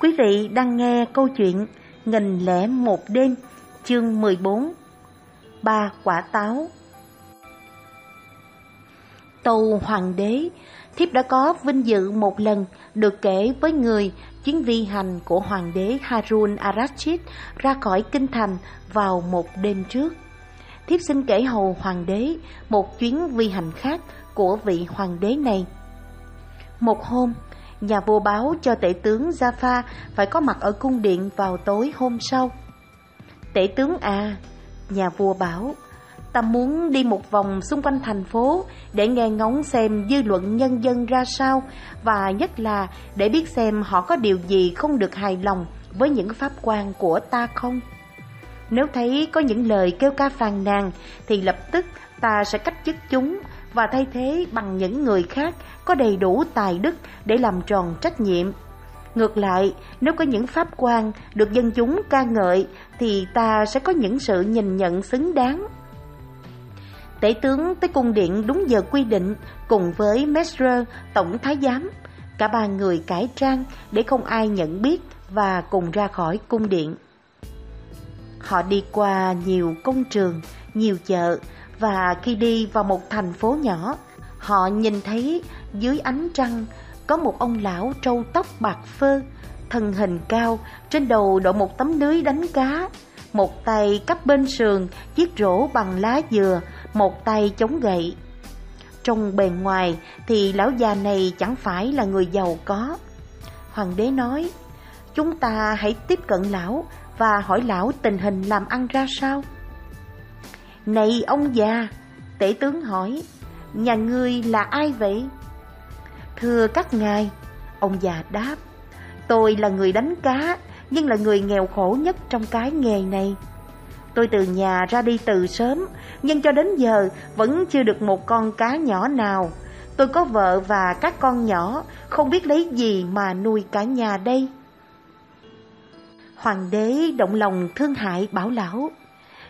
Quý vị đang nghe câu chuyện Nghìn lẻ một đêm, chương 14 Ba quả táo Tâu Hoàng đế, thiếp đã có vinh dự một lần được kể với người chuyến vi hành của Hoàng đế Harun Arashid ra khỏi kinh thành vào một đêm trước. Thiếp xin kể hầu Hoàng đế một chuyến vi hành khác của vị Hoàng đế này. Một hôm, nhà vua báo cho tể tướng Jaffa phải có mặt ở cung điện vào tối hôm sau. Tể tướng à, nhà vua bảo, ta muốn đi một vòng xung quanh thành phố để nghe ngóng xem dư luận nhân dân ra sao và nhất là để biết xem họ có điều gì không được hài lòng với những pháp quan của ta không. Nếu thấy có những lời kêu ca phàn nàn thì lập tức ta sẽ cách chức chúng và thay thế bằng những người khác có đầy đủ tài đức để làm tròn trách nhiệm. Ngược lại, nếu có những pháp quan được dân chúng ca ngợi thì ta sẽ có những sự nhìn nhận xứng đáng. Tể tướng tới cung điện đúng giờ quy định cùng với mestre tổng thái giám. Cả ba người cải trang để không ai nhận biết và cùng ra khỏi cung điện. Họ đi qua nhiều công trường, nhiều chợ và khi đi vào một thành phố nhỏ, họ nhìn thấy dưới ánh trăng có một ông lão trâu tóc bạc phơ, thân hình cao, trên đầu đội một tấm lưới đánh cá, một tay cắp bên sườn chiếc rổ bằng lá dừa, một tay chống gậy. Trong bề ngoài thì lão già này chẳng phải là người giàu có. Hoàng đế nói, chúng ta hãy tiếp cận lão và hỏi lão tình hình làm ăn ra sao. Này ông già, tể tướng hỏi, nhà ngươi là ai vậy? Thưa các ngài, ông già đáp, tôi là người đánh cá, nhưng là người nghèo khổ nhất trong cái nghề này. Tôi từ nhà ra đi từ sớm, nhưng cho đến giờ vẫn chưa được một con cá nhỏ nào. Tôi có vợ và các con nhỏ, không biết lấy gì mà nuôi cả nhà đây. Hoàng đế động lòng thương hại bảo lão,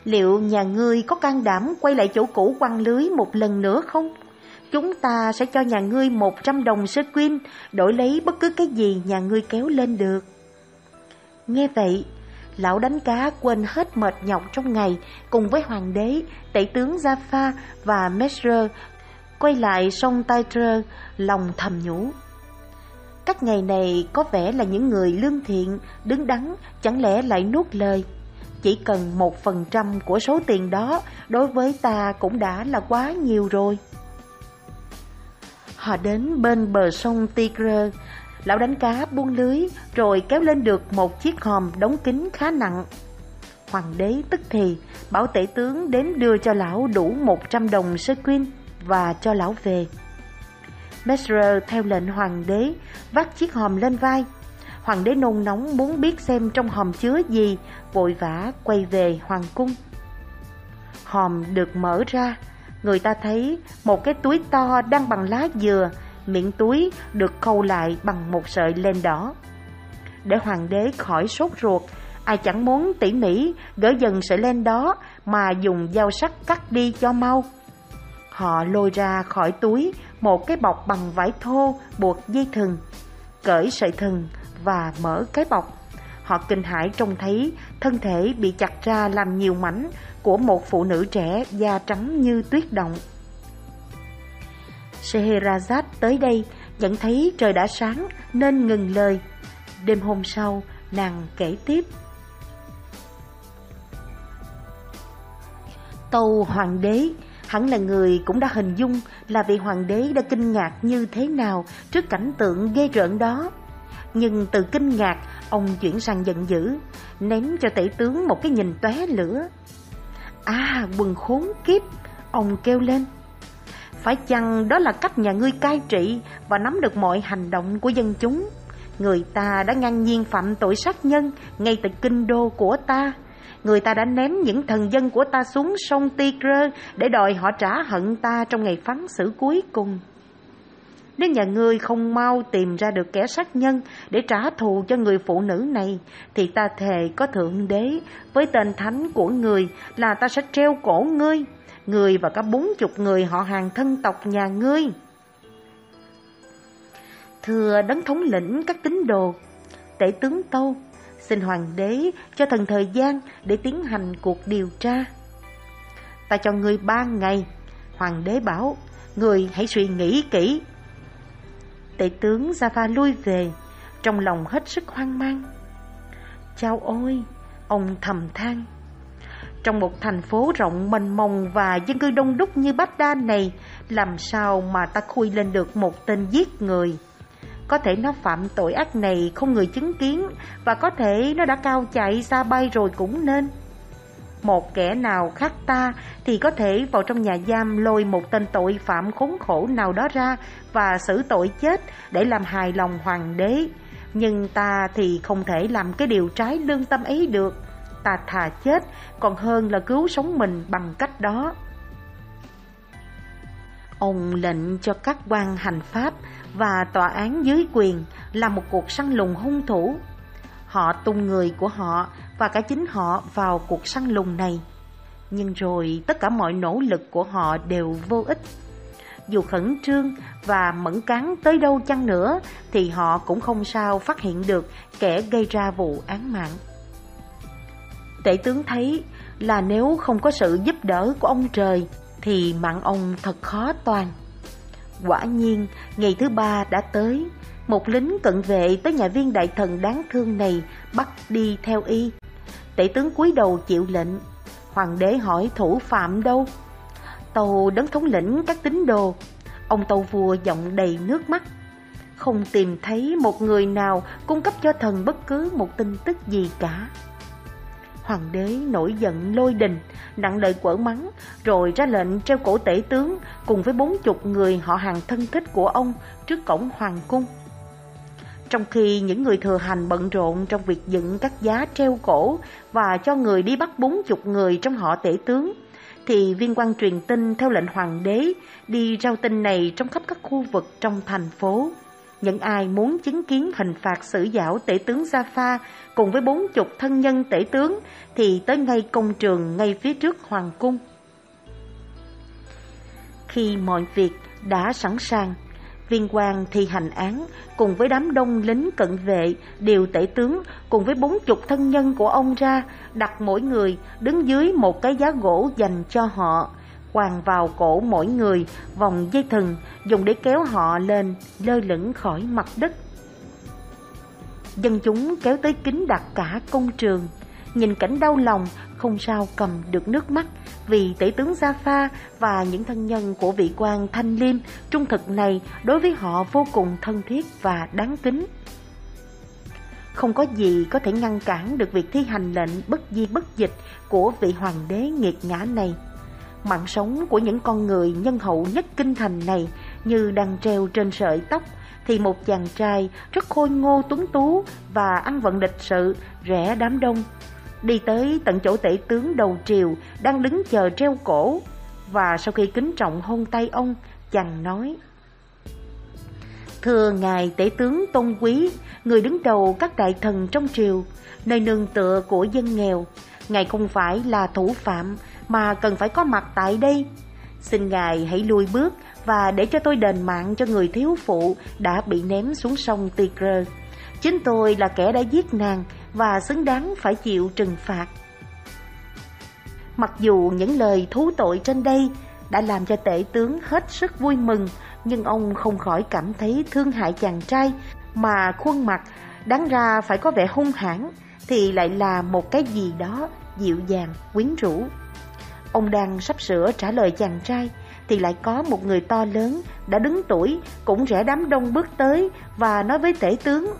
liệu nhà ngươi có can đảm quay lại chỗ cũ quăng lưới một lần nữa không? Chúng ta sẽ cho nhà ngươi một trăm đồng sơ quyên, đổi lấy bất cứ cái gì nhà ngươi kéo lên được. Nghe vậy, lão đánh cá quên hết mệt nhọc trong ngày, cùng với hoàng đế, tể tướng Jaffa và Mesrer, quay lại sông Titre, lòng thầm nhủ. Các ngày này có vẻ là những người lương thiện, đứng đắn, chẳng lẽ lại nuốt lời. Chỉ cần một phần trăm của số tiền đó đối với ta cũng đã là quá nhiều rồi. Họ đến bên bờ sông Tigre, lão đánh cá buông lưới rồi kéo lên được một chiếc hòm đóng kín khá nặng. Hoàng đế tức thì bảo tể tướng đến đưa cho lão đủ 100 đồng sơ quyên và cho lão về. Messer theo lệnh hoàng đế vác chiếc hòm lên vai. Hoàng đế nôn nóng muốn biết xem trong hòm chứa gì, vội vã quay về hoàng cung. Hòm được mở ra, người ta thấy một cái túi to đang bằng lá dừa, miệng túi được khâu lại bằng một sợi len đỏ. Để hoàng đế khỏi sốt ruột, ai chẳng muốn tỉ mỉ gỡ dần sợi len đó mà dùng dao sắc cắt đi cho mau. Họ lôi ra khỏi túi một cái bọc bằng vải thô buộc dây thừng, cởi sợi thừng và mở cái bọc. Họ kinh hãi trông thấy thân thể bị chặt ra làm nhiều mảnh của một phụ nữ trẻ da trắng như tuyết động. Scheherazade tới đây nhận thấy trời đã sáng nên ngừng lời. Đêm hôm sau, nàng kể tiếp. Tâu hoàng đế Hẳn là người cũng đã hình dung là vị hoàng đế đã kinh ngạc như thế nào trước cảnh tượng ghê rợn đó. Nhưng từ kinh ngạc, ông chuyển sang giận dữ, ném cho tể tướng một cái nhìn tóe lửa. À, quần khốn kiếp, ông kêu lên. Phải chăng đó là cách nhà ngươi cai trị và nắm được mọi hành động của dân chúng? Người ta đã ngang nhiên phạm tội sát nhân ngay tại kinh đô của ta người ta đã ném những thần dân của ta xuống sông Tigre để đòi họ trả hận ta trong ngày phán xử cuối cùng. Nếu nhà ngươi không mau tìm ra được kẻ sát nhân để trả thù cho người phụ nữ này, thì ta thề có thượng đế với tên thánh của người là ta sẽ treo cổ ngươi, người và cả bốn chục người họ hàng thân tộc nhà ngươi. Thưa đấng thống lĩnh các tín đồ, tể tướng Tâu, xin hoàng đế cho thần thời gian để tiến hành cuộc điều tra. Ta cho ngươi ba ngày, hoàng đế bảo, người hãy suy nghĩ kỹ. Tể tướng Java lui về, trong lòng hết sức hoang mang. Chao ôi, ông thầm than. Trong một thành phố rộng mênh mông và dân cư đông đúc như Baghdad này, làm sao mà ta khui lên được một tên giết người? Có thể nó phạm tội ác này không người chứng kiến và có thể nó đã cao chạy xa bay rồi cũng nên. Một kẻ nào khác ta thì có thể vào trong nhà giam lôi một tên tội phạm khốn khổ nào đó ra và xử tội chết để làm hài lòng hoàng đế. Nhưng ta thì không thể làm cái điều trái lương tâm ấy được. Ta thà chết, còn hơn là cứu sống mình bằng cách đó. Ông lệnh cho các quan hành pháp và tòa án dưới quyền là một cuộc săn lùng hung thủ. Họ tung người của họ và cả chính họ vào cuộc săn lùng này. Nhưng rồi tất cả mọi nỗ lực của họ đều vô ích. Dù khẩn trương và mẫn cán tới đâu chăng nữa thì họ cũng không sao phát hiện được kẻ gây ra vụ án mạng. Tể tướng thấy là nếu không có sự giúp đỡ của ông trời thì mạng ông thật khó toàn. Quả nhiên, ngày thứ ba đã tới, một lính cận vệ tới nhà viên đại thần đáng thương này bắt đi theo y. Tể tướng cúi đầu chịu lệnh, hoàng đế hỏi thủ phạm đâu? Tàu đấng thống lĩnh các tín đồ, ông tàu vua giọng đầy nước mắt. Không tìm thấy một người nào cung cấp cho thần bất cứ một tin tức gì cả. Hoàng đế nổi giận lôi đình, nặng lời quở mắng, rồi ra lệnh treo cổ tể tướng cùng với bốn chục người họ hàng thân thích của ông trước cổng hoàng cung. Trong khi những người thừa hành bận rộn trong việc dựng các giá treo cổ và cho người đi bắt bốn chục người trong họ tể tướng, thì viên quan truyền tin theo lệnh hoàng đế đi rao tin này trong khắp các khu vực trong thành phố. Những ai muốn chứng kiến hình phạt xử giảo tể tướng Jaffa cùng với bốn chục thân nhân tể tướng thì tới ngay công trường ngay phía trước hoàng cung. Khi mọi việc đã sẵn sàng, viên quan thi hành án cùng với đám đông lính cận vệ điều tể tướng cùng với bốn chục thân nhân của ông ra đặt mỗi người đứng dưới một cái giá gỗ dành cho họ quàng vào cổ mỗi người vòng dây thừng dùng để kéo họ lên lơ lửng khỏi mặt đất. Dân chúng kéo tới kính đặt cả công trường, nhìn cảnh đau lòng không sao cầm được nước mắt vì tể tướng Gia Pha và những thân nhân của vị quan thanh liêm trung thực này đối với họ vô cùng thân thiết và đáng kính. Không có gì có thể ngăn cản được việc thi hành lệnh bất di bất dịch của vị hoàng đế nghiệt ngã này. Mạng sống của những con người nhân hậu nhất kinh thành này như đang treo trên sợi tóc thì một chàng trai rất khôi ngô tuấn tú và ăn vận lịch sự, rẽ đám đông. Đi tới tận chỗ tể tướng đầu triều đang đứng chờ treo cổ và sau khi kính trọng hôn tay ông, chàng nói Thưa ngài tể tướng tôn quý, người đứng đầu các đại thần trong triều, nơi nương tựa của dân nghèo, ngài không phải là thủ phạm mà cần phải có mặt tại đây. Xin Ngài hãy lùi bước và để cho tôi đền mạng cho người thiếu phụ đã bị ném xuống sông Tigre. Chính tôi là kẻ đã giết nàng và xứng đáng phải chịu trừng phạt. Mặc dù những lời thú tội trên đây đã làm cho tể tướng hết sức vui mừng, nhưng ông không khỏi cảm thấy thương hại chàng trai mà khuôn mặt đáng ra phải có vẻ hung hãn thì lại là một cái gì đó dịu dàng, quyến rũ. Ông đang sắp sửa trả lời chàng trai Thì lại có một người to lớn Đã đứng tuổi Cũng rẽ đám đông bước tới Và nói với tể tướng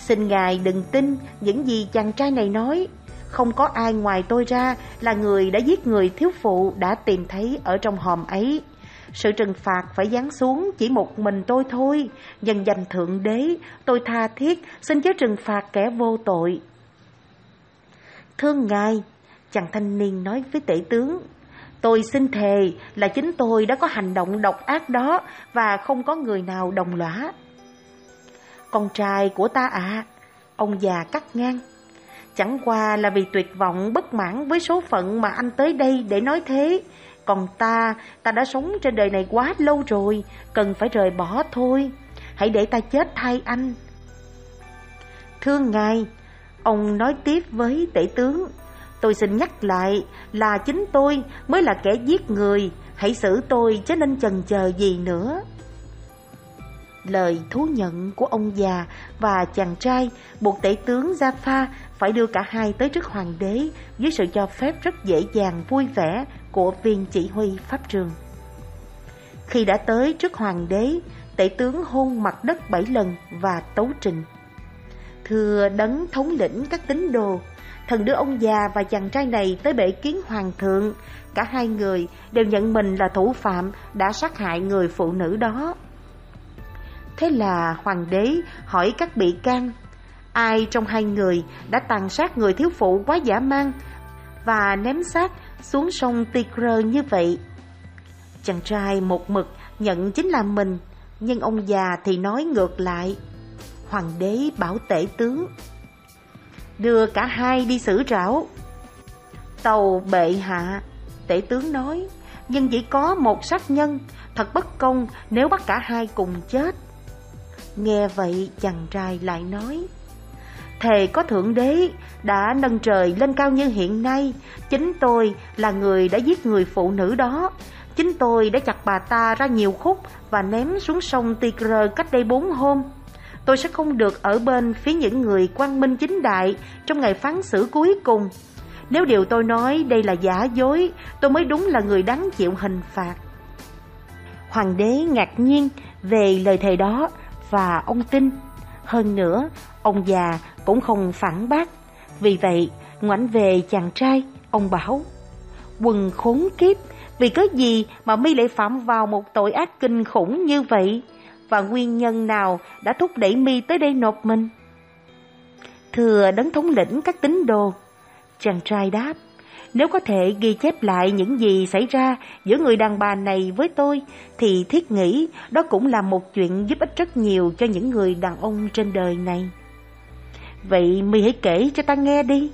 Xin ngài đừng tin những gì chàng trai này nói. Không có ai ngoài tôi ra Là người đã giết người thiếu phụ Đã tìm thấy ở trong hòm ấy. Sự trừng phạt phải giáng xuống chỉ một mình tôi thôi. Nhân danh Thượng Đế, Tôi tha thiết xin chớ trừng phạt kẻ vô tội. Thương ngài, Chàng thanh niên nói với tể tướng, Tôi xin thề là chính tôi đã có hành động độc ác đó Và không có người nào đồng lõa. Con trai của ta ạ. À, Ông già cắt ngang. Chẳng qua là vì tuyệt vọng bất mãn với số phận mà anh tới đây để nói thế. Còn ta, ta đã sống trên đời này quá lâu rồi Cần phải rời bỏ thôi. Hãy để ta chết thay anh. Thương ngài, ông nói tiếp với tể tướng, tôi xin nhắc lại là chính tôi mới là kẻ giết người, hãy xử tôi chứ nên chần chờ gì nữa. Lời thú nhận của ông già và chàng trai buộc tể tướng Jaffa phải đưa cả hai tới trước hoàng đế dưới sự cho phép rất dễ dàng vui vẻ của viên chỉ huy pháp trường. Khi đã tới trước hoàng đế, tể tướng hôn mặt đất bảy lần và tấu trình. Thưa đấng thống lĩnh các tín đồ, thần đưa ông già và chàng trai này tới bể kiến hoàng thượng. Cả hai người đều nhận mình là thủ phạm đã sát hại người phụ nữ đó. Thế là hoàng đế hỏi các bị can, ai trong hai người đã tàn sát người thiếu phụ quá giả mang và ném xác xuống sông Tigre như vậy? Chàng trai một mực nhận chính là mình, nhưng ông già thì nói ngược lại. Hoàng đế bảo tể tướng Đưa cả hai đi xử trảo Tàu bệ hạ Tể tướng nói Nhưng chỉ có một sát nhân Thật bất công nếu bắt cả hai cùng chết Nghe vậy chàng trai lại nói, Thề có Thượng Đế đã nâng trời lên cao như hiện nay, Chính tôi là người đã giết người phụ nữ đó. Chính tôi đã chặt bà ta ra nhiều khúc Và ném xuống sông Tigre cách đây bốn hôm. Tôi sẽ không được ở bên phía những người quan minh chính đại Trong ngày phán xử cuối cùng. Nếu điều tôi nói đây là giả dối, Tôi mới đúng là người đáng chịu hình phạt. Hoàng đế ngạc nhiên về lời thề đó và ông tin. Hơn nữa, ông già cũng không phản bác. Vì vậy, ngoảnh về chàng trai, ông bảo, quần khốn kiếp, vì cớ gì mà mi lại phạm vào một tội ác kinh khủng như vậy? Và nguyên nhân nào đã thúc đẩy mi tới đây nộp mình? Thưa đấng thống lĩnh các tín đồ, chàng trai đáp, nếu có thể ghi chép lại những gì xảy ra giữa người đàn bà này với tôi, thì thiết nghĩ đó cũng là một chuyện giúp ích rất nhiều cho những người đàn ông trên đời này. Vậy mi hãy kể cho ta nghe đi.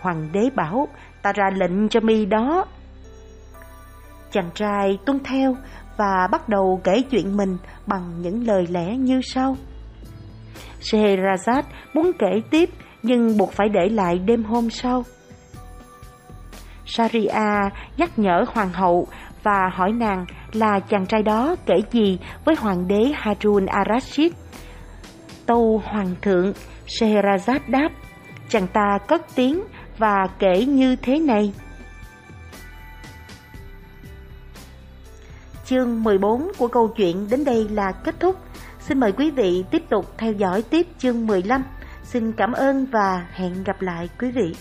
Hoàng đế bảo, ta ra lệnh cho mi đó. Chàng trai tuân theo và bắt đầu kể chuyện mình bằng những lời lẽ như sau. Scheherazade muốn kể tiếp nhưng buộc phải để lại đêm hôm sau. Sharia nhắc nhở hoàng hậu và hỏi nàng là chàng trai đó kể gì với hoàng đế Harun al-Rashid. Tâu hoàng thượng, Scheherazade đáp, chàng ta cất tiếng và kể như thế này. Chương 14 của câu chuyện đến đây là kết thúc. Xin mời quý vị tiếp tục theo dõi tiếp chương 15. Xin cảm ơn và hẹn gặp lại quý vị.